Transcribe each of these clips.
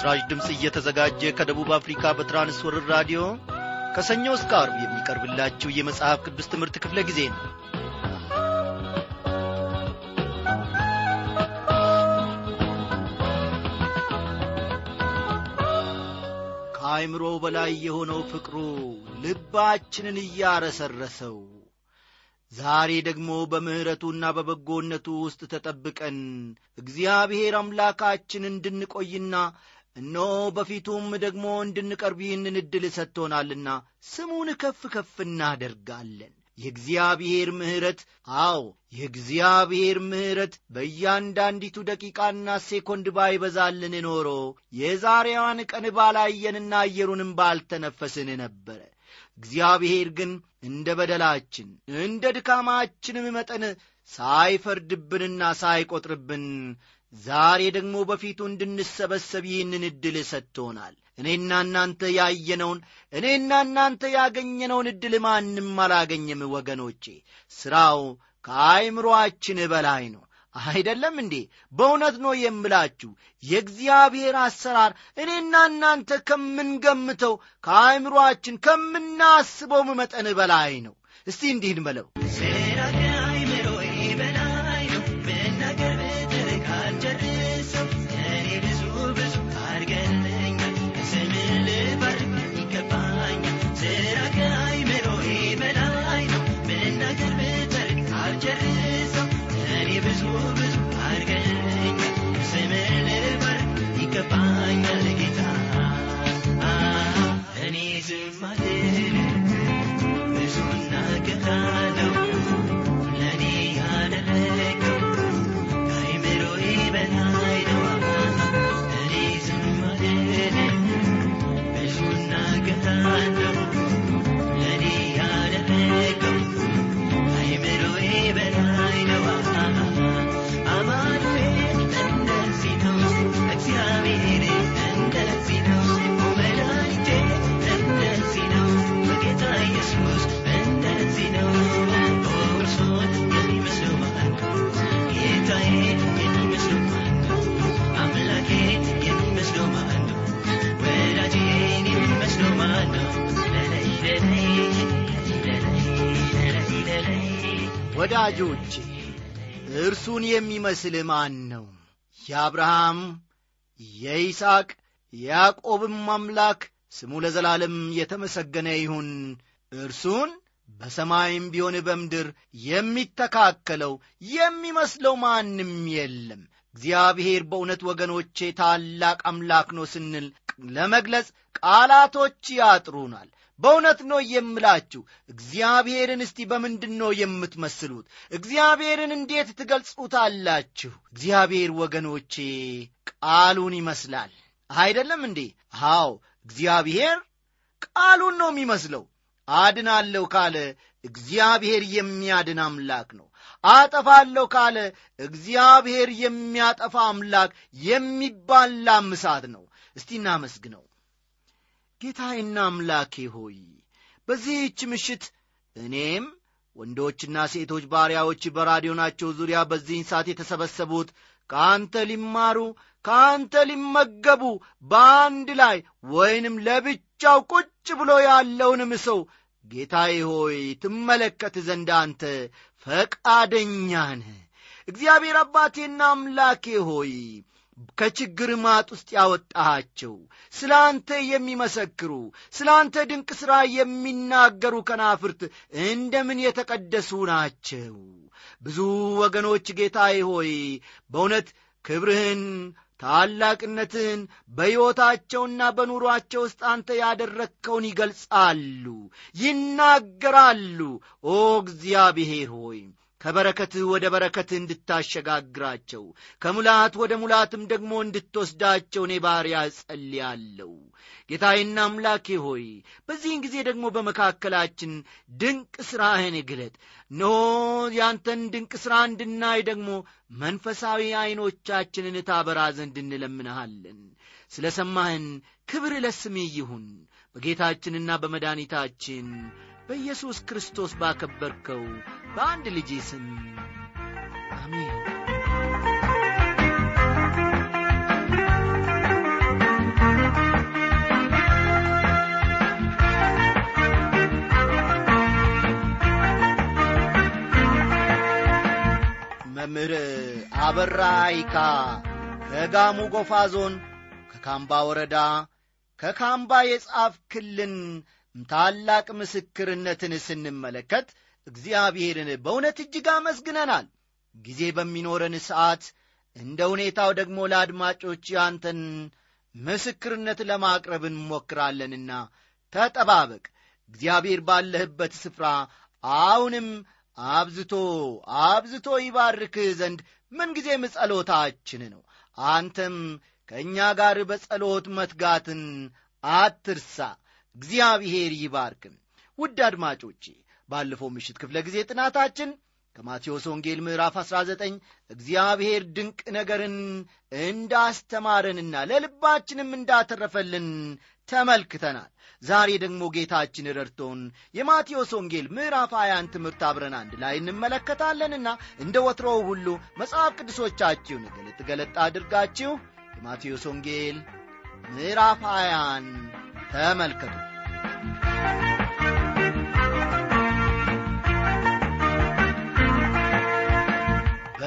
ይህ በምስራች ድምፅ እየተዘጋጀ ከደቡብ አፍሪካ በትራንስወርር ራዲዮ ከሰኞ እስከ አርብ የሚቀርብላችሁ የመጽሐፍ ቅዱስ ትምህርት ክፍለ ጊዜ ነው። ከአይምሮ በላይ የሆነው ፍቅሩ ልባችንን እያረሰረሰው ዛሬ ደግሞ በምሕረቱና በበጎነቱ ውስጥ ተጠብቀን እግዚአብሔር አምላካችን እንድንቆይና እነሆ በፊቱም ደግሞ እንድንቀርብ ይህንን ዕድል ሰጥቶናልና ስሙን ከፍ ከፍ እናደርጋለን። የእግዚአብሔር ምሕረት አዎ የእግዚአብሔር ምሕረት በእያንዳንዲቱ ደቂቃና ሴኮንድ ባይበዛልን ኖሮ የዛሬዋን ቀን ባላየንና አየሩንም ባልተነፈስን ነበረ። እግዚአብሔር ግን እንደ በደላችን እንደ ድካማችንም መጠን ሳይፈርድብንና ሳይቈጥርብን ዛሬ ደግሞ በፊቱ እንድንሰበሰብ ይህንን ዕድል ሰጥቶናል። እኔና እናንተ ያየነውን እኔና እናንተ ያገኘነውን ዕድል ማንም አላገኘም ወገኖቼ። ሥራው ከአይምሮአችን በላይ ነው። አይደለም እንዴ? በእውነት ነው የምላችሁ። የእግዚአብሔር አሰራር እኔና እናንተ ከምንገምተው ከአይምሮአችን ከምናስበውም መጠን በላይ ነው። እስቲ እንዲህ እንበለው ወዳጆቼ እርሱን የሚመስል ማን ነው? የአብርሃም የይስሐቅ የያዕቆብም አምላክ ስሙ ለዘላለም የተመሰገነ ይሁን። እርሱን በሰማይም ቢሆን በምድር የሚተካከለው የሚመስለው ማንም የለም። እግዚአብሔር በእውነት ወገኖቼ ታላቅ አምላክ ነው ስንል ለመግለጽ ቃላቶች ያጥሩናል በእውነት ነው የምላችሁ። እግዚአብሔርን እስቲ በምንድን ነው የምትመስሉት? እግዚአብሔርን እንዴት ትገልጹታላችሁ? እግዚአብሔር ወገኖቼ ቃሉን ይመስላል። አይደለም እንዴ? አዎ እግዚአብሔር ቃሉን ነው የሚመስለው። አድናለሁ ካለ እግዚአብሔር የሚያድን አምላክ ነው። አጠፋለሁ ካለ እግዚአብሔር የሚያጠፋ አምላክ የሚባላም እሳት ነው። እስቲ እናመስግነው ጌታዬና አምላኬ ሆይ በዚህች ምሽት እኔም ወንዶችና ሴቶች ባሪያዎች በራዲዮናቸው ዙሪያ በዚህን ሰዓት የተሰበሰቡት ከአንተ ሊማሩ ከአንተ ሊመገቡ በአንድ ላይ ወይንም ለብቻው ቁጭ ብሎ ያለውንም ሰው ጌታዬ ሆይ ትመለከት ዘንድ አንተ ፈቃደኛ ነህ። እግዚአብሔር አባቴና አምላኬ ሆይ ከችግር ማጥ ውስጥ ያወጣሃቸው። ስለ አንተ የሚመሰክሩ ስለ አንተ ድንቅ ሥራ የሚናገሩ ከናፍርት እንደምን የተቀደሱ ናቸው? ብዙ ወገኖች ጌታዬ ሆይ በእውነት ክብርህን ታላቅነትህን በሕይወታቸውና በኑሮአቸው ውስጥ አንተ ያደረግከውን ይገልጻሉ ይናገራሉ። ኦ እግዚአብሔር ሆይ ከበረከትህ ወደ በረከትህ እንድታሸጋግራቸው ከሙላት ወደ ሙላትም ደግሞ እንድትወስዳቸው እኔ ባሪያ ጸልያለሁ ጌታዬና አምላኬ ሆይ በዚህን ጊዜ ደግሞ በመካከላችን ድንቅ ሥራህን ግለጥ። እነሆ ያንተን ድንቅ ሥራ እንድናይ ደግሞ መንፈሳዊ ዐይኖቻችንን ታበራ ዘንድ እንለምንሃለን። ስለ ሰማህን ክብር ለስሜ ይሁን። በጌታችንና በመድኃኒታችን በኢየሱስ ክርስቶስ ባከበርከው በአንድ ልጅ ስም አሜን። መምህር አበራ አይካ ከጋሙ ጎፋ ዞን ከካምባ ወረዳ ከካምባ የጻፍክልን ታላቅ ምስክርነትን ስንመለከት እግዚአብሔርን በእውነት እጅግ አመስግነናል። ጊዜ በሚኖረን ሰዓት እንደ ሁኔታው ደግሞ ለአድማጮች ያንተን ምስክርነት ለማቅረብ እንሞክራለንና ተጠባበቅ። እግዚአብሔር ባለህበት ስፍራ አሁንም አብዝቶ አብዝቶ ይባርክህ ዘንድ ምንጊዜም ጸሎታችን ነው። አንተም ከእኛ ጋር በጸሎት መትጋትን አትርሳ። እግዚአብሔር ይባርክም። ውድ አድማጮቼ ባለፈው ምሽት ክፍለ ጊዜ ጥናታችን ከማቴዎስ ወንጌል ምዕራፍ 19 እግዚአብሔር ድንቅ ነገርን እንዳስተማረንና ለልባችንም እንዳተረፈልን ተመልክተናል። ዛሬ ደግሞ ጌታችን ረድቶን የማቴዎስ ወንጌል ምዕራፍ 20 ትምህርት አብረን አንድ ላይ እንመለከታለንና እንደ ወትሮው ሁሉ መጽሐፍ ቅዱሶቻችሁን ገለጥ ገለጥ አድርጋችሁ የማቴዎስ ወንጌል ምዕራፍ 20 ተመልከቱ።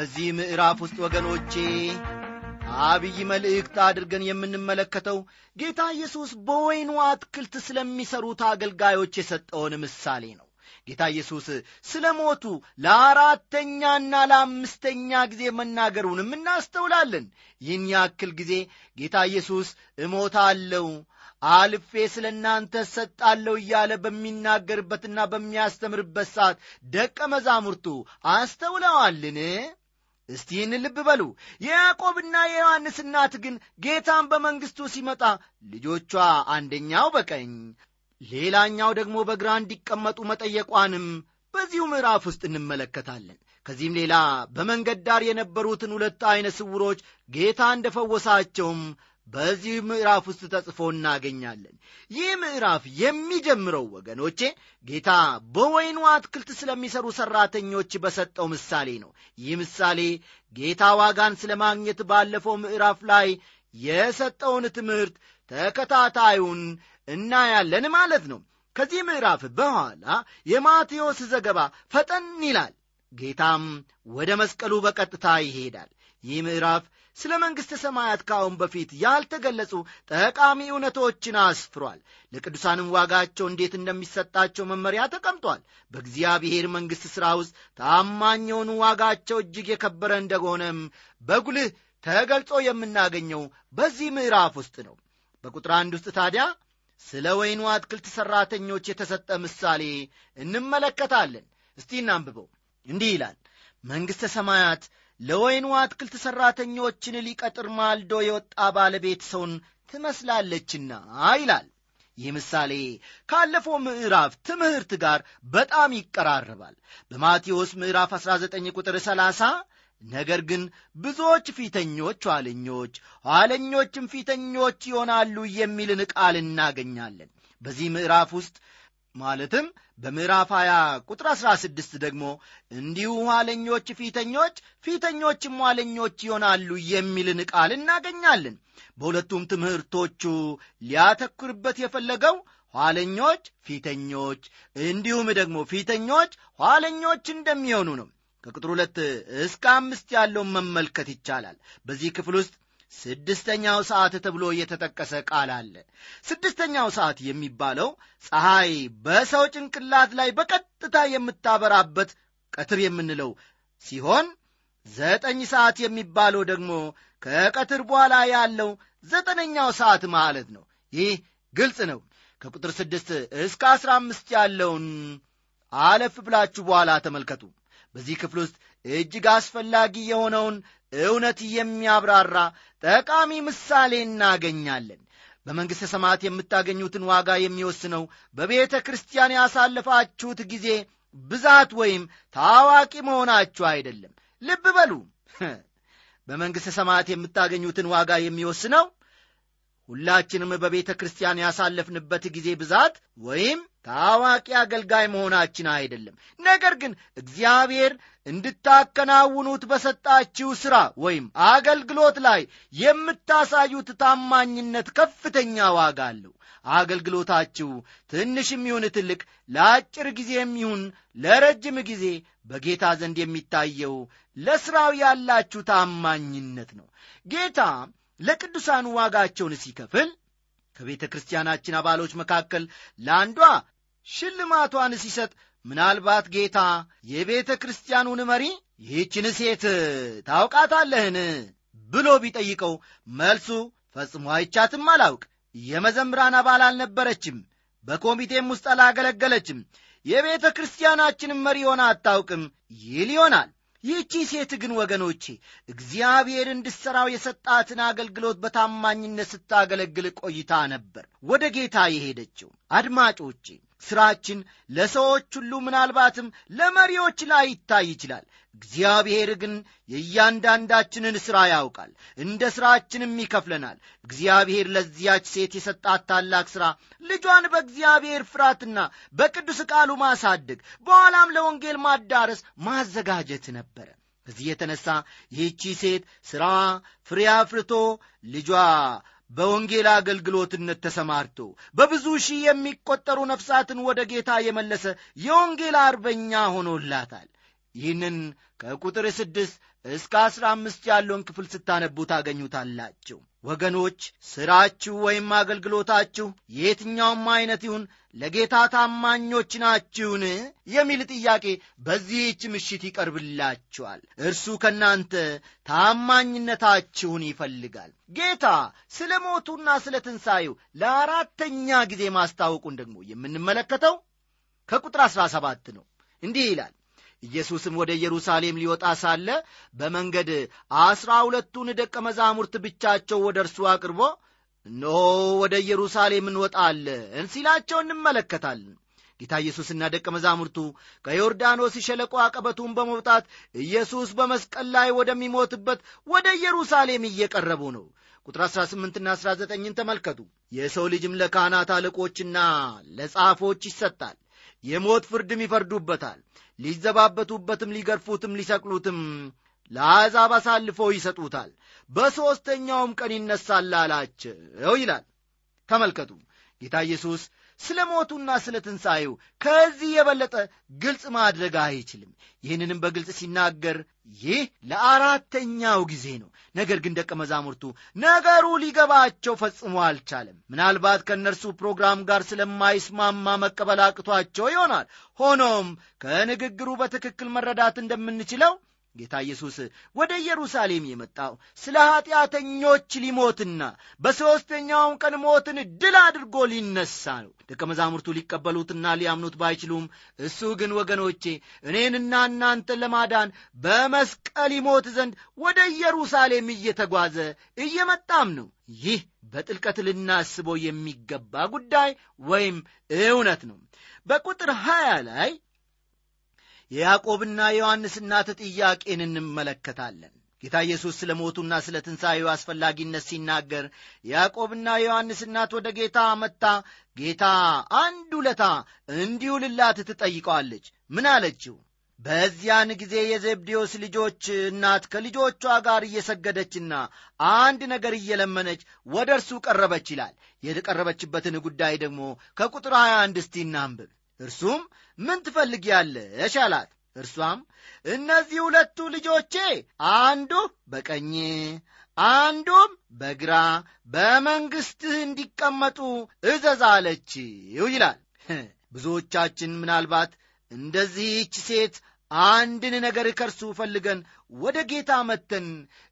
በዚህ ምዕራፍ ውስጥ ወገኖቼ አብይ መልእክት አድርገን የምንመለከተው ጌታ ኢየሱስ በወይኑ አትክልት ስለሚሠሩት አገልጋዮች የሰጠውን ምሳሌ ነው። ጌታ ኢየሱስ ስለ ሞቱ ለአራተኛና ለአምስተኛ ጊዜ መናገሩንም እናስተውላለን። ይህን ያክል ጊዜ ጌታ ኢየሱስ እሞታለሁ አልፌ ስለ እናንተ እሰጣለሁ እያለ በሚናገርበትና በሚያስተምርበት ሰዓት ደቀ መዛሙርቱ አስተውለዋልን? እስቲ ይህን ልብ በሉ። የያዕቆብና የዮሐንስ እናት ግን ጌታን በመንግሥቱ ሲመጣ ልጆቿ አንደኛው በቀኝ ሌላኛው ደግሞ በግራ እንዲቀመጡ መጠየቋንም በዚሁ ምዕራፍ ውስጥ እንመለከታለን። ከዚህም ሌላ በመንገድ ዳር የነበሩትን ሁለት ዐይነ ስውሮች ጌታ እንደ ፈወሳቸውም በዚህ ምዕራፍ ውስጥ ተጽፎ እናገኛለን። ይህ ምዕራፍ የሚጀምረው ወገኖቼ ጌታ በወይኑ አትክልት ስለሚሰሩ ሠራተኞች በሰጠው ምሳሌ ነው። ይህ ምሳሌ ጌታ ዋጋን ስለ ማግኘት ባለፈው ምዕራፍ ላይ የሰጠውን ትምህርት ተከታታዩን እናያለን ማለት ነው። ከዚህ ምዕራፍ በኋላ የማቴዎስ ዘገባ ፈጠን ይላል። ጌታም ወደ መስቀሉ በቀጥታ ይሄዳል። ይህ ምዕራፍ ስለ መንግሥተ ሰማያት ከአሁን በፊት ያልተገለጹ ጠቃሚ እውነቶችን አስፍሯል። ለቅዱሳንም ዋጋቸው እንዴት እንደሚሰጣቸው መመሪያ ተቀምጧል። በእግዚአብሔር መንግሥት ሥራ ውስጥ ታማኝ ዋጋቸው እጅግ የከበረ እንደሆነም በጉልህ ተገልጾ የምናገኘው በዚህ ምዕራፍ ውስጥ ነው። በቁጥር አንድ ውስጥ ታዲያ ስለ ወይኑ አትክልት ሠራተኞች የተሰጠ ምሳሌ እንመለከታለን። እስቲ እናንብበው። እንዲህ ይላል መንግሥተ ሰማያት ለወይኑ አትክልት ሠራተኞችን ሊቀጥር ማልዶ የወጣ ባለቤት ሰውን ትመስላለችና ይላል። ይህ ምሳሌ ካለፈው ምዕራፍ ትምህርት ጋር በጣም ይቀራረባል። በማቴዎስ ምዕራፍ 19 ቁጥር 30 ነገር ግን ብዙዎች ፊተኞች ኋለኞች፣ ኋለኞችም ፊተኞች ይሆናሉ የሚልን ቃል እናገኛለን። በዚህ ምዕራፍ ውስጥ ማለትም በምዕራፍ 20 ቁጥር 16 ደግሞ እንዲሁ ኋለኞች ፊተኞች፣ ፊተኞችም ኋለኞች ይሆናሉ የሚልን ቃል እናገኛለን። በሁለቱም ትምህርቶቹ ሊያተኩርበት የፈለገው ኋለኞች ፊተኞች፣ እንዲሁም ደግሞ ፊተኞች ኋለኞች እንደሚሆኑ ነው። ከቁጥር ሁለት እስከ አምስት ያለውን መመልከት ይቻላል። በዚህ ክፍል ውስጥ ስድስተኛው ሰዓት ተብሎ የተጠቀሰ ቃል አለ። ስድስተኛው ሰዓት የሚባለው ፀሐይ በሰው ጭንቅላት ላይ በቀጥታ የምታበራበት ቀትር የምንለው ሲሆን ዘጠኝ ሰዓት የሚባለው ደግሞ ከቀትር በኋላ ያለው ዘጠነኛው ሰዓት ማለት ነው። ይህ ግልጽ ነው። ከቁጥር ስድስት እስከ አስራ አምስት ያለውን አለፍ ብላችሁ በኋላ ተመልከቱ። በዚህ ክፍል ውስጥ እጅግ አስፈላጊ የሆነውን እውነት የሚያብራራ ጠቃሚ ምሳሌ እናገኛለን። በመንግሥተ ሰማያት የምታገኙትን ዋጋ የሚወስነው በቤተ ክርስቲያን ያሳለፋችሁት ጊዜ ብዛት ወይም ታዋቂ መሆናችሁ አይደለም። ልብ በሉ። በመንግሥተ ሰማያት የምታገኙትን ዋጋ የሚወስነው ሁላችንም በቤተ ክርስቲያን ያሳለፍንበት ጊዜ ብዛት ወይም ታዋቂ አገልጋይ መሆናችን አይደለም። ነገር ግን እግዚአብሔር እንድታከናውኑት በሰጣችሁ ሥራ ወይም አገልግሎት ላይ የምታሳዩት ታማኝነት ከፍተኛ ዋጋ አለው። አገልግሎታችሁ ትንሽም ይሁን ትልቅ፣ ለአጭር ጊዜም ይሁን ለረጅም ጊዜ በጌታ ዘንድ የሚታየው ለሥራው ያላችሁ ታማኝነት ነው። ጌታ ለቅዱሳኑ ዋጋቸውን ሲከፍል ከቤተ ክርስቲያናችን አባሎች መካከል ለአንዷ ሽልማቷን ሲሰጥ ምናልባት ጌታ የቤተ ክርስቲያኑን መሪ ይህችን ሴት ታውቃታለህን? ብሎ ቢጠይቀው መልሱ ፈጽሞ አይቻትም አላውቅ፣ የመዘምራን አባል አልነበረችም፣ በኮሚቴም ውስጥ አላገለገለችም፣ የቤተ ክርስቲያናችንም መሪ ሆና አታውቅም። ይል ይሆናል። ይህቺ ሴት ግን ወገኖቼ እግዚአብሔር እንድሠራው የሰጣትን አገልግሎት በታማኝነት ስታገለግል ቆይታ ነበር ወደ ጌታ የሄደችው። አድማጮቼ ሥራችን ለሰዎች ሁሉ ምናልባትም ለመሪዎች ላይ ይታይ ይችላል። እግዚአብሔር ግን የእያንዳንዳችንን ሥራ ያውቃል፣ እንደ ሥራችንም ይከፍለናል። እግዚአብሔር ለዚያች ሴት የሰጣት ታላቅ ሥራ ልጇን በእግዚአብሔር ፍርሃትና በቅዱስ ቃሉ ማሳደግ፣ በኋላም ለወንጌል ማዳረስ ማዘጋጀት ነበረ። ከዚህ የተነሳ ይህቺ ሴት ሥራዋ ፍሬ አፍርቶ ልጇ በወንጌል አገልግሎትነት ተሰማርቶ በብዙ ሺህ የሚቆጠሩ ነፍሳትን ወደ ጌታ የመለሰ የወንጌል አርበኛ ሆኖላታል። ይህንን ከቁጥር ስድስት እስከ አስራ አምስት ያለውን ክፍል ስታነቡ ታገኙታላችሁ። ወገኖች ሥራችሁ ወይም አገልግሎታችሁ የየትኛውም ዐይነት ይሁን ለጌታ ታማኞች ናችሁን የሚል ጥያቄ በዚህች ምሽት ይቀርብላችኋል። እርሱ ከእናንተ ታማኝነታችሁን ይፈልጋል። ጌታ ስለ ሞቱና ስለ ትንሣኤው ለአራተኛ ጊዜ ማስታወቁን ደግሞ የምንመለከተው ከቁጥር አሥራ ሰባት ነው። እንዲህ ይላል ኢየሱስም ወደ ኢየሩሳሌም ሊወጣ ሳለ በመንገድ አስራ ሁለቱን ደቀ መዛሙርት ብቻቸው ወደ እርሱ አቅርቦ እነሆ ወደ ኢየሩሳሌም እንወጣለን ሲላቸው እንመለከታለን። ጌታ ኢየሱስና ደቀ መዛሙርቱ ከዮርዳኖስ ሸለቆ አቀበቱን በመውጣት ኢየሱስ በመስቀል ላይ ወደሚሞትበት ወደ ኢየሩሳሌም እየቀረቡ ነው። ቁጥር 18ና 19ን ተመልከቱ። የሰው ልጅም ለካህናት አለቆችና ለጻፎች ይሰጣል፣ የሞት ፍርድም ይፈርዱበታል ሊዘባበቱበትም ሊገርፉትም ሊሰቅሉትም ለአሕዛብ አሳልፈው ይሰጡታል፣ በሦስተኛውም ቀን ይነሳል አላቸው ይላል። ተመልከቱ ጌታ ኢየሱስ ስለ ሞቱና ስለ ትንሣኤው ከዚህ የበለጠ ግልጽ ማድረግ አይችልም። ይህንንም በግልጽ ሲናገር ይህ ለአራተኛው ጊዜ ነው። ነገር ግን ደቀ መዛሙርቱ ነገሩ ሊገባቸው ፈጽሞ አልቻለም። ምናልባት ከእነርሱ ፕሮግራም ጋር ስለማይስማማ መቀበል አቅቷቸው ይሆናል። ሆኖም ከንግግሩ በትክክል መረዳት እንደምንችለው ጌታ ኢየሱስ ወደ ኢየሩሳሌም የመጣው ስለ ኀጢአተኞች ሊሞትና በሦስተኛውም ቀን ሞትን ድል አድርጎ ሊነሳ ነው። ደቀ መዛሙርቱ ሊቀበሉትና ሊያምኑት ባይችሉም እሱ ግን ወገኖቼ እኔንና እናንተን ለማዳን በመስቀል ይሞት ዘንድ ወደ ኢየሩሳሌም እየተጓዘ እየመጣም ነው። ይህ በጥልቀት ልናስበው የሚገባ ጉዳይ ወይም እውነት ነው። በቁጥር ሀያ ላይ የያዕቆብና የዮሐንስ እናት ጥያቄን እንመለከታለን። ጌታ ኢየሱስ ስለ ሞቱና ስለ ትንሣኤው አስፈላጊነት ሲናገር የያዕቆብና የዮሐንስ እናት ወደ ጌታ መጥታ ጌታ አንድ ውለታ እንዲውልላት ትጠይቀዋለች። ምን አለችው? በዚያን ጊዜ የዘብዴዎስ ልጆች እናት ከልጆቿ ጋር እየሰገደችና አንድ ነገር እየለመነች ወደ እርሱ ቀረበች ይላል። የቀረበችበትን ጉዳይ ደግሞ ከቁጥር 21 እስቲ እናንብብ። እርሱም ምን ትፈልጊያለሽ አላት። እርሷም እነዚህ ሁለቱ ልጆቼ አንዱ በቀኝ አንዱም በግራ በመንግሥትህ እንዲቀመጡ እዘዝ አለችው ይላል። ብዙዎቻችን ምናልባት እንደዚህች ሴት አንድን ነገር ከእርሱ ፈልገን ወደ ጌታ መተን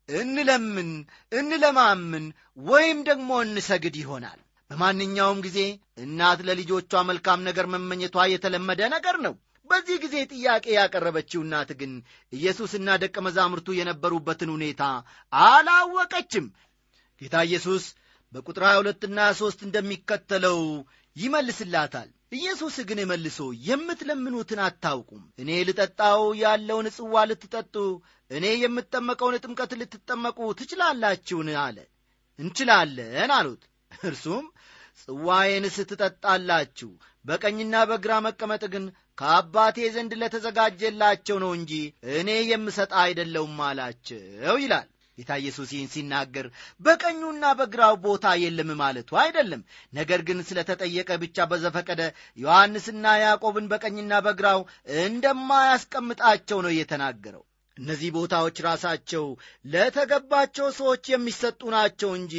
እንለምን፣ እንለማምን ወይም ደግሞ እንሰግድ ይሆናል። በማንኛውም ጊዜ እናት ለልጆቿ መልካም ነገር መመኘቷ የተለመደ ነገር ነው። በዚህ ጊዜ ጥያቄ ያቀረበችው እናት ግን ኢየሱስና ደቀ መዛሙርቱ የነበሩበትን ሁኔታ አላወቀችም። ጌታ ኢየሱስ በቁጥር 22ና 3 እንደሚከተለው ይመልስላታል። ኢየሱስ ግን መልሶ የምትለምኑትን አታውቁም። እኔ ልጠጣው ያለውን ጽዋ ልትጠጡ፣ እኔ የምጠመቀውን ጥምቀት ልትጠመቁ ትችላላችሁን? አለ። እንችላለን አሉት። እርሱም ጽዋዬን ስትጠጣላችሁ በቀኝና በግራ መቀመጥ ግን ከአባቴ ዘንድ ለተዘጋጀላቸው ነው እንጂ እኔ የምሰጥ አይደለውም አላቸው ይላል። ጌታ ኢየሱስ ይህን ሲናገር በቀኙና በግራው ቦታ የለም ማለቱ አይደለም። ነገር ግን ስለተጠየቀ ብቻ በዘፈቀደ ዮሐንስና ያዕቆብን በቀኝና በግራው እንደማያስቀምጣቸው ነው የተናገረው። እነዚህ ቦታዎች ራሳቸው ለተገባቸው ሰዎች የሚሰጡ ናቸው እንጂ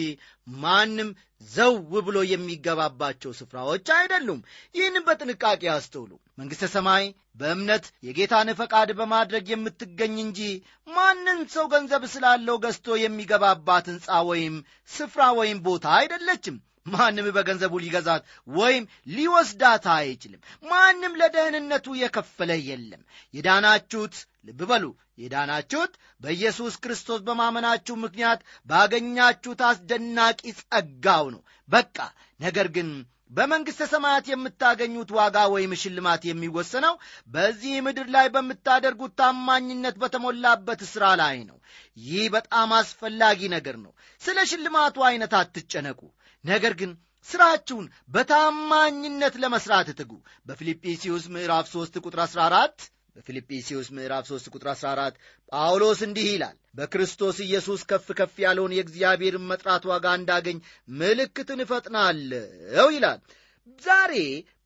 ማንም ዘው ብሎ የሚገባባቸው ስፍራዎች አይደሉም። ይህንም በጥንቃቄ አስተውሉ። መንግሥተ ሰማይ በእምነት የጌታን ፈቃድ በማድረግ የምትገኝ እንጂ ማንን ሰው ገንዘብ ስላለው ገዝቶ የሚገባባት ሕንፃ ወይም ስፍራ ወይም ቦታ አይደለችም ማንም በገንዘቡ ሊገዛት ወይም ሊወስዳት አይችልም። ማንም ለደህንነቱ የከፈለ የለም። የዳናችሁት ልብ በሉ የዳናችሁት በኢየሱስ ክርስቶስ በማመናችሁ ምክንያት ባገኛችሁት አስደናቂ ጸጋው ነው። በቃ ነገር ግን በመንግሥተ ሰማያት የምታገኙት ዋጋ ወይም ሽልማት የሚወሰነው በዚህ ምድር ላይ በምታደርጉት ታማኝነት በተሞላበት ሥራ ላይ ነው። ይህ በጣም አስፈላጊ ነገር ነው። ስለ ሽልማቱ ዐይነት አትጨነቁ ነገር ግን ሥራችሁን በታማኝነት ለመሥራት ትጉ። በፊልጵስዩስ ምዕራፍ 3 ቁጥር 14 በፊልጵስዩስ ምዕራፍ 3 ቁጥር 14 ጳውሎስ እንዲህ ይላል በክርስቶስ ኢየሱስ ከፍ ከፍ ያለውን የእግዚአብሔርን መጥራት ዋጋ እንዳገኝ ምልክትን እፈጥናለሁ ይላል። ዛሬ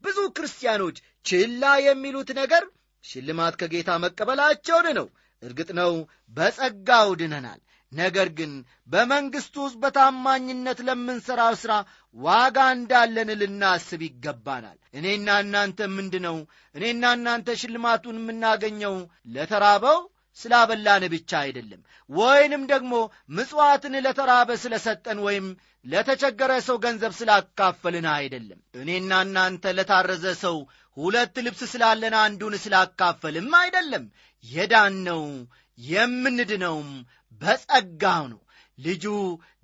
ብዙ ክርስቲያኖች ችላ የሚሉት ነገር ሽልማት ከጌታ መቀበላቸውን ነው። እርግጥ ነው በጸጋው ድነናል ነገር ግን በመንግሥቱ ውስጥ በታማኝነት ለምንሠራው ሥራ ዋጋ እንዳለን ልናስብ ይገባናል። እኔና እናንተ ምንድ ነው እኔና እናንተ ሽልማቱን የምናገኘው ለተራበው ስላበላን ብቻ አይደለም። ወይንም ደግሞ ምጽዋትን ለተራበ ስለ ሰጠን ወይም ለተቸገረ ሰው ገንዘብ ስላካፈልን አይደለም። እኔና እናንተ ለታረዘ ሰው ሁለት ልብስ ስላለን አንዱን ስላካፈልም አይደለም። የዳነው የምንድነውም በጸጋው ነው። ልጁ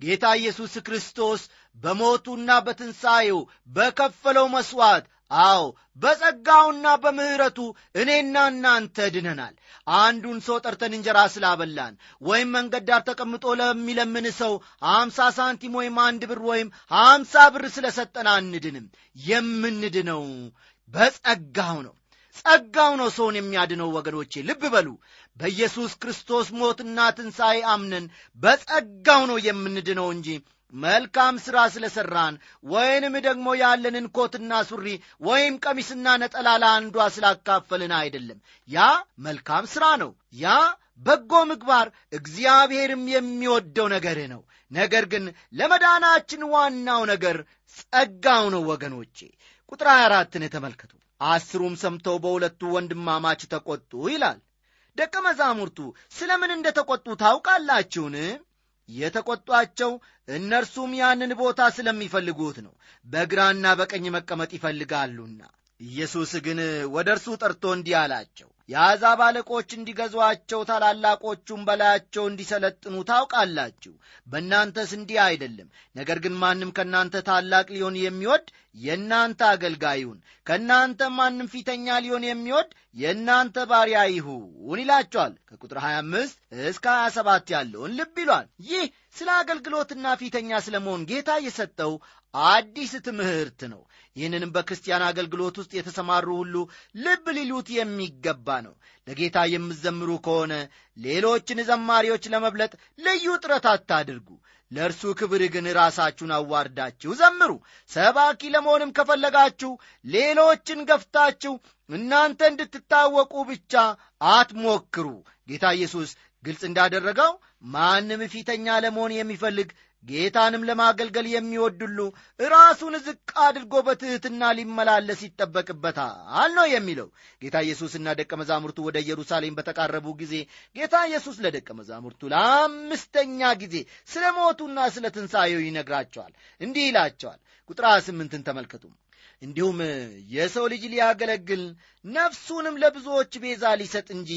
ጌታ ኢየሱስ ክርስቶስ በሞቱና በትንሣኤው በከፈለው መሥዋዕት አዎ በጸጋውና በምሕረቱ እኔና እናንተ ድነናል። አንዱን ሰው ጠርተን እንጀራ ስላበላን ወይም መንገድ ዳር ተቀምጦ ለሚለምን ሰው አምሳ ሳንቲም ወይም አንድ ብር ወይም አምሳ ብር ስለ ሰጠን አንድንም። የምንድነው? በጸጋው ነው ጸጋው ነው ሰውን የሚያድነው ወገኖቼ። ልብ በሉ በኢየሱስ ክርስቶስ ሞትና ትንሣኤ አምነን በጸጋው ነው የምንድነው እንጂ መልካም ሥራ ስለ ሠራን ወይንም ደግሞ ያለንን ኮትና ሱሪ ወይም ቀሚስና ነጠላ ለአንዷ ስላካፈልን አይደለም። ያ መልካም ሥራ ነው። ያ በጎ ምግባር እግዚአብሔርም የሚወደው ነገር ነው። ነገር ግን ለመዳናችን ዋናው ነገር ጸጋው ነው ወገኖቼ። ቁጥር 24ን ተመልከቱ አስሩም ሰምተው በሁለቱ ወንድማማች ተቈጡ ይላል። ደቀ መዛሙርቱ ስለ ምን እንደ ተቈጡ ታውቃላችሁን? የተቈጧቸው እነርሱም ያንን ቦታ ስለሚፈልጉት ነው። በግራና በቀኝ መቀመጥ ይፈልጋሉና። ኢየሱስ ግን ወደ እርሱ ጠርቶ እንዲህ አላቸው የአሕዛብ አለቆች እንዲገዟቸው ታላላቆቹም በላያቸው እንዲሰለጥኑ ታውቃላችሁ። በእናንተስ እንዲህ አይደለም። ነገር ግን ማንም ከእናንተ ታላቅ ሊሆን የሚወድ የእናንተ አገልጋይ ይሁን። ከእናንተ ማንም ፊተኛ ሊሆን የሚወድ የእናንተ ባሪያ ይሁን ይላቸዋል። ከቁጥር 25 እስከ 27 ያለውን ልብ ይሏል። ይህ ስለ አገልግሎትና ፊተኛ ስለ መሆን ጌታ የሰጠው አዲስ ትምህርት ነው። ይህንንም በክርስቲያን አገልግሎት ውስጥ የተሰማሩ ሁሉ ልብ ሊሉት የሚገባ ነው። ለጌታ የምዘምሩ ከሆነ ሌሎችን ዘማሪዎች ለመብለጥ ልዩ ጥረት አታድርጉ ለእርሱ ክብር ግን ራሳችሁን አዋርዳችሁ ዘምሩ። ሰባኪ ለመሆንም ከፈለጋችሁ ሌሎችን ገፍታችሁ እናንተ እንድትታወቁ ብቻ አትሞክሩ። ጌታ ኢየሱስ ግልጽ እንዳደረገው ማንም ፊተኛ ለመሆን የሚፈልግ ጌታንም ለማገልገል የሚወድሉ ራሱን ዝቅ አድርጎ በትሕትና ሊመላለስ ይጠበቅበታል ነው የሚለው። ጌታ ኢየሱስና ደቀ መዛሙርቱ ወደ ኢየሩሳሌም በተቃረቡ ጊዜ ጌታ ኢየሱስ ለደቀ መዛሙርቱ ለአምስተኛ ጊዜ ስለ ሞቱና ስለ ትንሣኤው ይነግራቸዋል። እንዲህ ይላቸዋል። ቁጥር ስምንትን ተመልከቱ እንዲሁም የሰው ልጅ ሊያገለግል ነፍሱንም ለብዙዎች ቤዛ ሊሰጥ እንጂ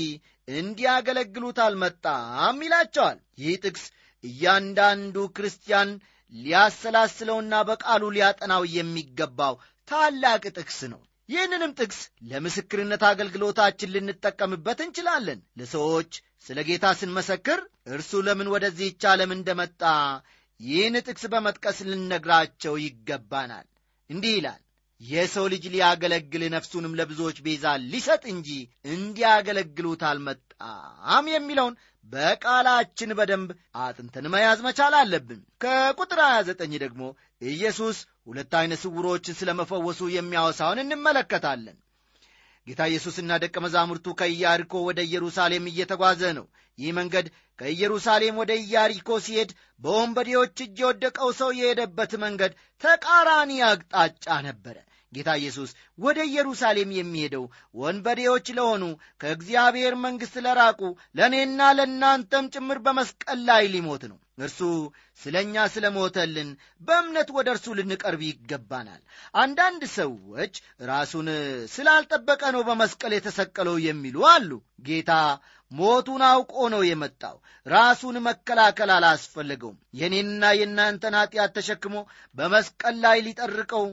እንዲያገለግሉት አልመጣም ይላቸዋል። ይህ ጥቅስ እያንዳንዱ ክርስቲያን ሊያሰላስለውና በቃሉ ሊያጠናው የሚገባው ታላቅ ጥቅስ ነው። ይህንንም ጥቅስ ለምስክርነት አገልግሎታችን ልንጠቀምበት እንችላለን። ለሰዎች ስለ ጌታ ስንመሰክር እርሱ ለምን ወደዚህች ዓለም እንደመጣ ይህን ጥቅስ በመጥቀስ ልነግራቸው ይገባናል። እንዲህ ይላል የሰው ልጅ ሊያገለግል ነፍሱንም ለብዙዎች ቤዛ ሊሰጥ እንጂ እንዲያገለግሉት አልመጣም የሚለውን በቃላችን በደንብ አጥንተን መያዝ መቻል አለብን። ከቁጥር 29 ደግሞ ኢየሱስ ሁለት ዐይነ ስውሮችን ስለ መፈወሱ የሚያወሳውን እንመለከታለን። ጌታ ኢየሱስና ደቀ መዛሙርቱ ከኢያሪኮ ወደ ኢየሩሳሌም እየተጓዘ ነው። ይህ መንገድ ከኢየሩሳሌም ወደ ኢያሪኮ ሲሄድ በወንበዴዎች እጅ የወደቀው ሰው የሄደበት መንገድ ተቃራኒ አቅጣጫ ነበረ። ጌታ ኢየሱስ ወደ ኢየሩሳሌም የሚሄደው ወንበዴዎች ለሆኑ ከእግዚአብሔር መንግሥት ለራቁ ለእኔና ለእናንተም ጭምር በመስቀል ላይ ሊሞት ነው። እርሱ ስለ እኛ ስለ ሞተልን በእምነት ወደ እርሱ ልንቀርብ ይገባናል። አንዳንድ ሰዎች ራሱን ስላልጠበቀ ነው በመስቀል የተሰቀለው የሚሉ አሉ። ጌታ ሞቱን አውቆ ነው የመጣው። ራሱን መከላከል አላስፈለገውም። የእኔንና የእናንተን ኀጢአት ተሸክሞ በመስቀል ላይ ሊጠርቀው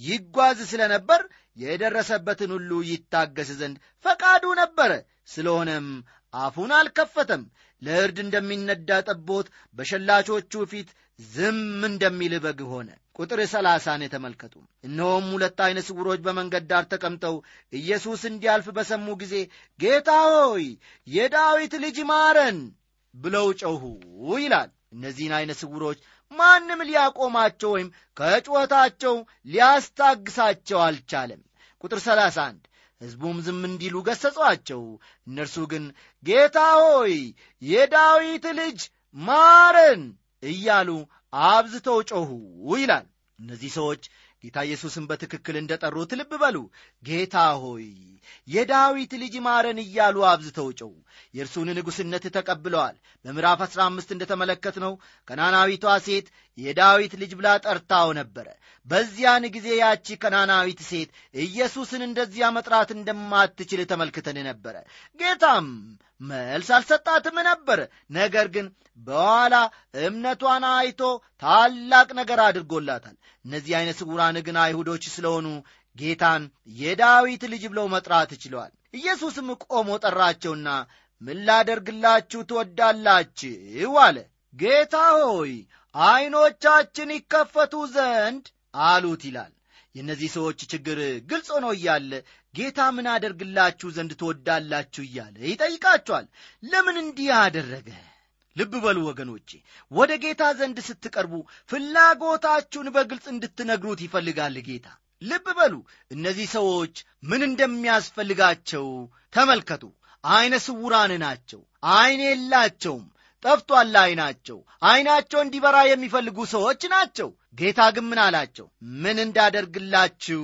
ይጓዝ ስለ ነበር የደረሰበትን ሁሉ ይታገስ ዘንድ ፈቃዱ ነበረ። ስለሆነም አፉን አልከፈተም። ለእርድ እንደሚነዳ ጠቦት በሸላቾቹ ፊት ዝም እንደሚል በግ ሆነ። ቁጥር ሰላሳን የተመልከቱ። እነሆም ሁለት ዐይነ ስውሮች በመንገድ ዳር ተቀምጠው ኢየሱስ እንዲያልፍ በሰሙ ጊዜ ጌታ ሆይ የዳዊት ልጅ ማረን ብለው ጮኹ ይላል። እነዚህን ዐይነ ስውሮች ማንም ሊያቆማቸው ወይም ከጩኸታቸው ሊያስታግሳቸው አልቻለም። ቁጥር 31 ሕዝቡም ዝም እንዲሉ ገሠጿቸው። እነርሱ ግን ጌታ ሆይ የዳዊት ልጅ ማረን እያሉ አብዝተው ጮኹ ይላል። እነዚህ ሰዎች ጌታ ኢየሱስን በትክክል እንደ ጠሩት ልብ በሉ። ጌታ ሆይ የዳዊት ልጅ ማረን እያሉ አብዝተው ጮኹ። የእርሱን ንጉሥነት ተቀብለዋል። በምዕራፍ አሥራ አምስት እንደ ተመለከትነው ከናናዊቷ ሴት የዳዊት ልጅ ብላ ጠርታው ነበረ። በዚያን ጊዜ ያቺ ከናናዊት ሴት ኢየሱስን እንደዚያ መጥራት እንደማትችል ተመልክተን ነበረ። ጌታም መልስ አልሰጣትም ነበር። ነገር ግን በኋላ እምነቷን አይቶ ታላቅ ነገር አድርጎላታል። እነዚህ ዐይነ ስውራን ግን አይሁዶች ስለሆኑ ጌታን የዳዊት ልጅ ብለው መጥራት ችለዋል። ኢየሱስም ቆሞ ጠራቸውና ምን ላደርግላችሁ ትወዳላችሁ? አለ። ጌታ ሆይ ዐይኖቻችን ይከፈቱ ዘንድ አሉት ይላል። የእነዚህ ሰዎች ችግር ግልጽ ሆኖ እያለ ጌታ ምን አደርግላችሁ ዘንድ ትወዳላችሁ እያለ ይጠይቃቸዋል። ለምን እንዲህ አደረገ? ልብ በሉ ወገኖቼ፣ ወደ ጌታ ዘንድ ስትቀርቡ ፍላጎታችሁን በግልጽ እንድትነግሩት ይፈልጋል ጌታ። ልብ በሉ እነዚህ ሰዎች ምን እንደሚያስፈልጋቸው ተመልከቱ። ዐይነ ስውራን ናቸው። ዐይን የላቸውም። ጠፍቷል ዐይናቸው። ዐይናቸው እንዲበራ የሚፈልጉ ሰዎች ናቸው። ጌታ ግን ምን አላቸው? ምን እንዳደርግላችሁ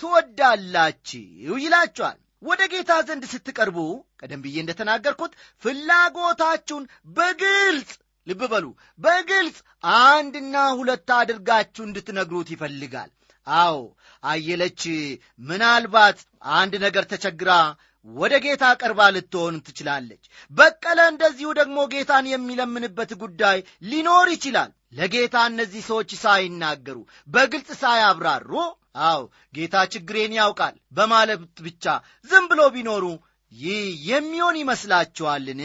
ትወዳላችሁ ይላችኋል። ወደ ጌታ ዘንድ ስትቀርቡ ቀደም ብዬ እንደተናገርኩት ፍላጎታችሁን በግልጽ ልብ በሉ፣ በግልጽ አንድና ሁለት አድርጋችሁ እንድትነግሩት ይፈልጋል። አዎ አየለች ምናልባት አንድ ነገር ተቸግራ ወደ ጌታ ቀርባ ልትሆን ትችላለች። በቀለ እንደዚሁ ደግሞ ጌታን የሚለምንበት ጉዳይ ሊኖር ይችላል። ለጌታ እነዚህ ሰዎች ሳይናገሩ በግልጽ ሳያብራሩ፣ አዎ ጌታ ችግሬን ያውቃል በማለት ብቻ ዝም ብሎ ቢኖሩ ይህ የሚሆን ይመስላችኋልን?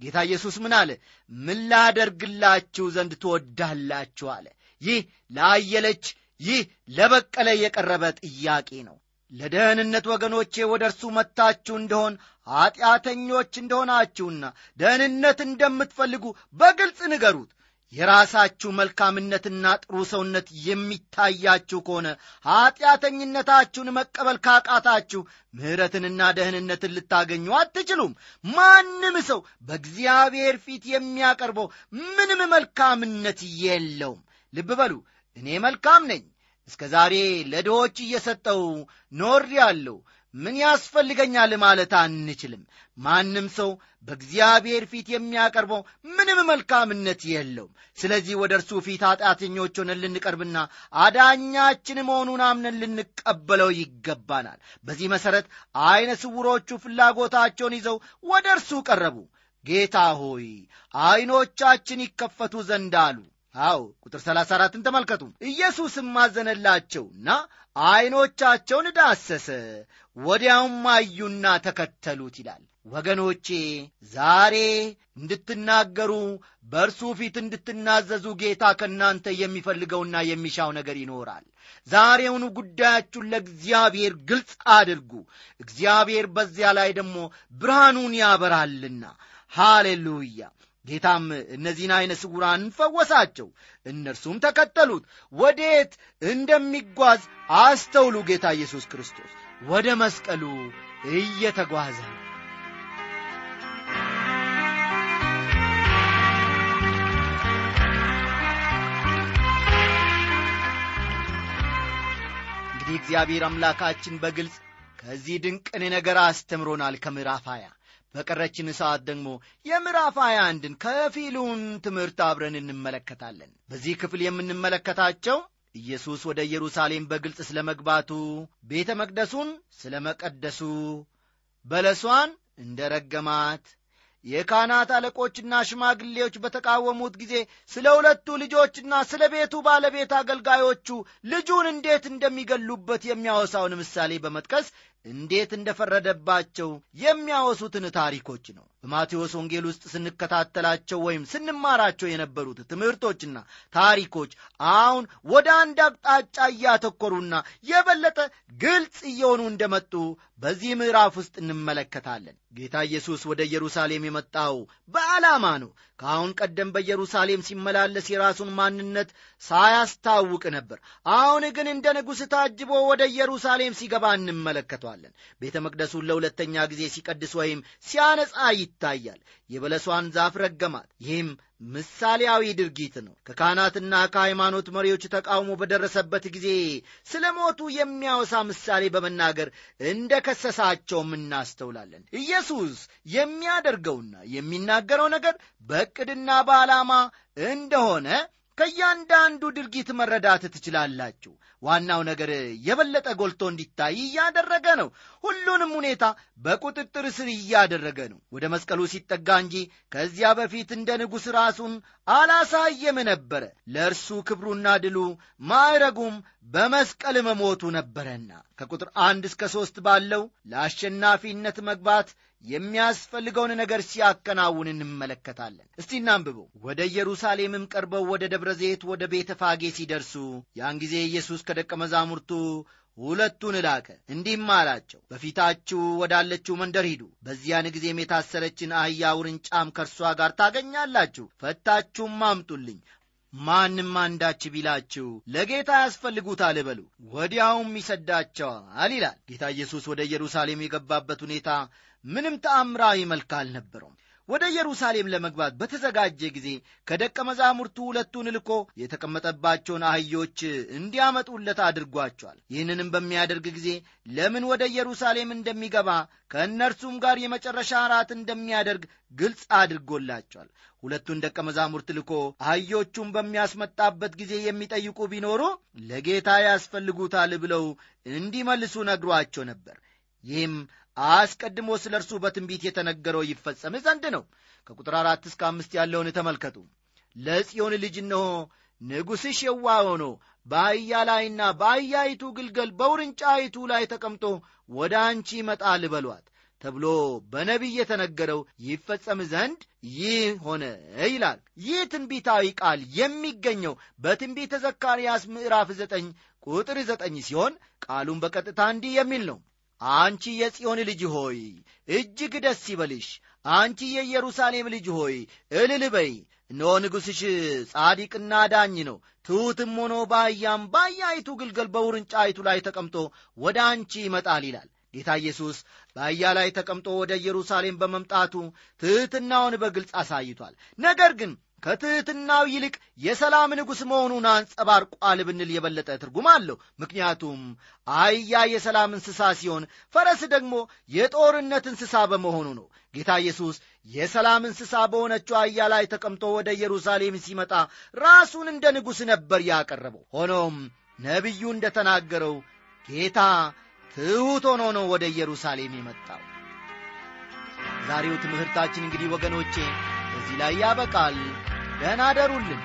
ጌታ ኢየሱስ ምን አለ? ምን ላደርግላችሁ ዘንድ ትወዳላችሁ አለ። ይህ ለአየለች፣ ይህ ለበቀለ የቀረበ ጥያቄ ነው። ለደህንነት ወገኖቼ ወደ እርሱ መጥታችሁ እንደሆን ኀጢአተኞች እንደሆናችሁና ደህንነት እንደምትፈልጉ በግልጽ ንገሩት። የራሳችሁ መልካምነትና ጥሩ ሰውነት የሚታያችሁ ከሆነ ኀጢአተኝነታችሁን መቀበል ካቃታችሁ ምሕረትንና ደህንነትን ልታገኙ አትችሉም። ማንም ሰው በእግዚአብሔር ፊት የሚያቀርበው ምንም መልካምነት የለውም። ልብ በሉ፣ እኔ መልካም ነኝ እስከ ዛሬ ለድሆች እየሰጠው ኖሬአለሁ። ምን ያስፈልገኛል ማለት አንችልም። ማንም ሰው በእግዚአብሔር ፊት የሚያቀርበው ምንም መልካምነት የለውም። ስለዚህ ወደ እርሱ ፊት ኃጢአተኞች ሆነን ልንቀርብና አዳኛችን መሆኑን አምነን ልንቀበለው ይገባናል። በዚህ መሠረት ዐይነ ስውሮቹ ፍላጎታቸውን ይዘው ወደ እርሱ ቀረቡ። ጌታ ሆይ ዐይኖቻችን ይከፈቱ ዘንድ አሉ። አዎ ቁጥር 34ን ተመልከቱ። ኢየሱስም አዘነላቸውና ዐይኖቻቸውን ዳሰሰ፣ ወዲያውም አዩና ተከተሉት ይላል። ወገኖቼ ዛሬ እንድትናገሩ በእርሱ ፊት እንድትናዘዙ ጌታ ከእናንተ የሚፈልገውና የሚሻው ነገር ይኖራል ዛሬውኑ ጉዳያችሁን ለእግዚአብሔር ግልጽ አድርጉ እግዚአብሔር በዚያ ላይ ደግሞ ብርሃኑን ያበራልና ሃሌሉያ ጌታም እነዚህን ዐይነ ስውራን ፈወሳቸው። እነርሱም ተከተሉት። ወዴት እንደሚጓዝ አስተውሉ ጌታ ኢየሱስ ክርስቶስ። ወደ መስቀሉ እየተጓዘ ነው። እንግዲህ እግዚአብሔር አምላካችን በግልጽ ከዚህ ድንቅን ነገር አስተምሮናል ከምዕራፍ ሀያ በቀረችን ሰዓት ደግሞ የምዕራፍ ሀያ አንድን ከፊሉን ትምህርት አብረን እንመለከታለን። በዚህ ክፍል የምንመለከታቸው ኢየሱስ ወደ ኢየሩሳሌም በግልጽ ስለ መግባቱ ቤተ መቅደሱን ስለ መቀደሱ በለሷን እንደ ረገማት የካህናት አለቆችና ሽማግሌዎች በተቃወሙት ጊዜ ስለ ሁለቱ ልጆችና ስለ ቤቱ ባለቤት አገልጋዮቹ ልጁን እንዴት እንደሚገሉበት የሚያወሳውን ምሳሌ በመጥቀስ እንዴት እንደፈረደባቸው የሚያወሱትን ታሪኮች ነው። በማቴዎስ ወንጌል ውስጥ ስንከታተላቸው ወይም ስንማራቸው የነበሩት ትምህርቶችና ታሪኮች አሁን ወደ አንድ አቅጣጫ እያተኮሩና የበለጠ ግልጽ እየሆኑ እንደመጡ በዚህ ምዕራፍ ውስጥ እንመለከታለን። ጌታ ኢየሱስ ወደ ኢየሩሳሌም የመጣው በዓላማ ነው ከአሁን ቀደም በኢየሩሳሌም ሲመላለስ የራሱን ማንነት ሳያስታውቅ ነበር። አሁን ግን እንደ ንጉሥ ታጅቦ ወደ ኢየሩሳሌም ሲገባ እንመለከተዋለን። ቤተ መቅደሱን ለሁለተኛ ጊዜ ሲቀድስ ወይም ሲያነጻ ይታያል። የበለሷን ዛፍ ረገማት። ይህም ምሳሌያዊ ድርጊት ነው። ከካህናትና ከሃይማኖት መሪዎች ተቃውሞ በደረሰበት ጊዜ ስለ ሞቱ የሚያወሳ ምሳሌ በመናገር እንደ ከሰሳቸውም እናስተውላለን። ኢየሱስ የሚያደርገውና የሚናገረው ነገር በዕቅድና በዓላማ እንደሆነ ከእያንዳንዱ ድርጊት መረዳት ትችላላችሁ። ዋናው ነገር የበለጠ ጎልቶ እንዲታይ እያደረገ ነው። ሁሉንም ሁኔታ በቁጥጥር ስር እያደረገ ነው። ወደ መስቀሉ ሲጠጋ እንጂ ከዚያ በፊት እንደ ንጉሥ ራሱን አላሳየም ነበረ። ለእርሱ ክብሩና ድሉ ማዕረጉም በመስቀል መሞቱ ነበረና። ከቁጥር አንድ እስከ ሦስት ባለው ለአሸናፊነት መግባት የሚያስፈልገውን ነገር ሲያከናውን እንመለከታለን። እስቲ እናንብበው ወደ ኢየሩሳሌምም ቀርበው ወደ ደብረ ዘይት ወደ ቤተ ፋጌ ሲደርሱ ያን ጊዜ ኢየሱስ ከደቀ መዛሙርቱ ሁለቱን ላከ። እንዲህም አላቸው በፊታችሁ ወዳለችው መንደር ሂዱ። በዚያን ጊዜም የታሰረችን አህያ ውርንጫም ከእርሷ ጋር ታገኛላችሁ። ፈታችሁም አምጡልኝ ማንም አንዳች ቢላችሁ ለጌታ ያስፈልጉታል በሉ ወዲያውም ይሰዳቸዋል ይላል። ጌታ ኢየሱስ ወደ ኢየሩሳሌም የገባበት ሁኔታ ምንም ተአምራዊ መልክ አልነበረውም ወደ ኢየሩሳሌም ለመግባት በተዘጋጀ ጊዜ ከደቀ መዛሙርቱ ሁለቱን ልኮ የተቀመጠባቸውን አህዮች እንዲያመጡለት አድርጓቸዋል። ይህንንም በሚያደርግ ጊዜ ለምን ወደ ኢየሩሳሌም እንደሚገባ ከእነርሱም ጋር የመጨረሻ እራት እንደሚያደርግ ግልጽ አድርጎላቸዋል። ሁለቱን ደቀ መዛሙርት ልኮ አህዮቹን በሚያስመጣበት ጊዜ የሚጠይቁ ቢኖሩ ለጌታ ያስፈልጉታል ብለው እንዲመልሱ ነግሯቸው ነበር። ይህም አስቀድሞ ስለ እርሱ በትንቢት የተነገረው ይፈጸም ዘንድ ነው። ከቁጥር አራት እስከ አምስት ያለውን ተመልከቱ። ለጽዮን ልጅ እነሆ ንጉሥሽ የዋ ሆኖ በአህያ ላይና በአህያይቱ ግልገል በውርንጫይቱ ላይ ተቀምጦ ወደ አንቺ ይመጣል በሏት ተብሎ በነቢይ የተነገረው ይፈጸም ዘንድ ይህ ሆነ ይላል። ይህ ትንቢታዊ ቃል የሚገኘው በትንቢተ ዘካርያስ ምዕራፍ ዘጠኝ ቁጥር ዘጠኝ ሲሆን ቃሉን በቀጥታ እንዲህ የሚል ነው አንቺ የጽዮን ልጅ ሆይ እጅግ ደስ ይበልሽ። አንቺ የኢየሩሳሌም ልጅ ሆይ እልል በይ። ንጉሥሽ ጻዲቅና ዳኝ ነው። ትሑትም ሆኖ በአህያም በአህያይቱ ግልገል በውርንጫይቱ ላይ ተቀምጦ ወደ አንቺ ይመጣል ይላል። ጌታ ኢየሱስ በአህያ ላይ ተቀምጦ ወደ ኢየሩሳሌም በመምጣቱ ትሕትናውን በግልጽ አሳይቷል። ነገር ግን ከትሕትናው ይልቅ የሰላም ንጉሥ መሆኑን አንጸባርቋል ብንል የበለጠ ትርጉም አለው። ምክንያቱም አህያ የሰላም እንስሳ ሲሆን ፈረስ ደግሞ የጦርነት እንስሳ በመሆኑ ነው። ጌታ ኢየሱስ የሰላም እንስሳ በሆነችው አህያ ላይ ተቀምጦ ወደ ኢየሩሳሌም ሲመጣ ራሱን እንደ ንጉሥ ነበር ያቀረበው። ሆኖም ነቢዩ እንደ ተናገረው ጌታ ትሑት ሆኖ ነው ወደ ኢየሩሳሌም የመጣው። ዛሬው ትምህርታችን እንግዲህ ወገኖቼ በዚህ ላይ ያበቃል ደህና አደሩልን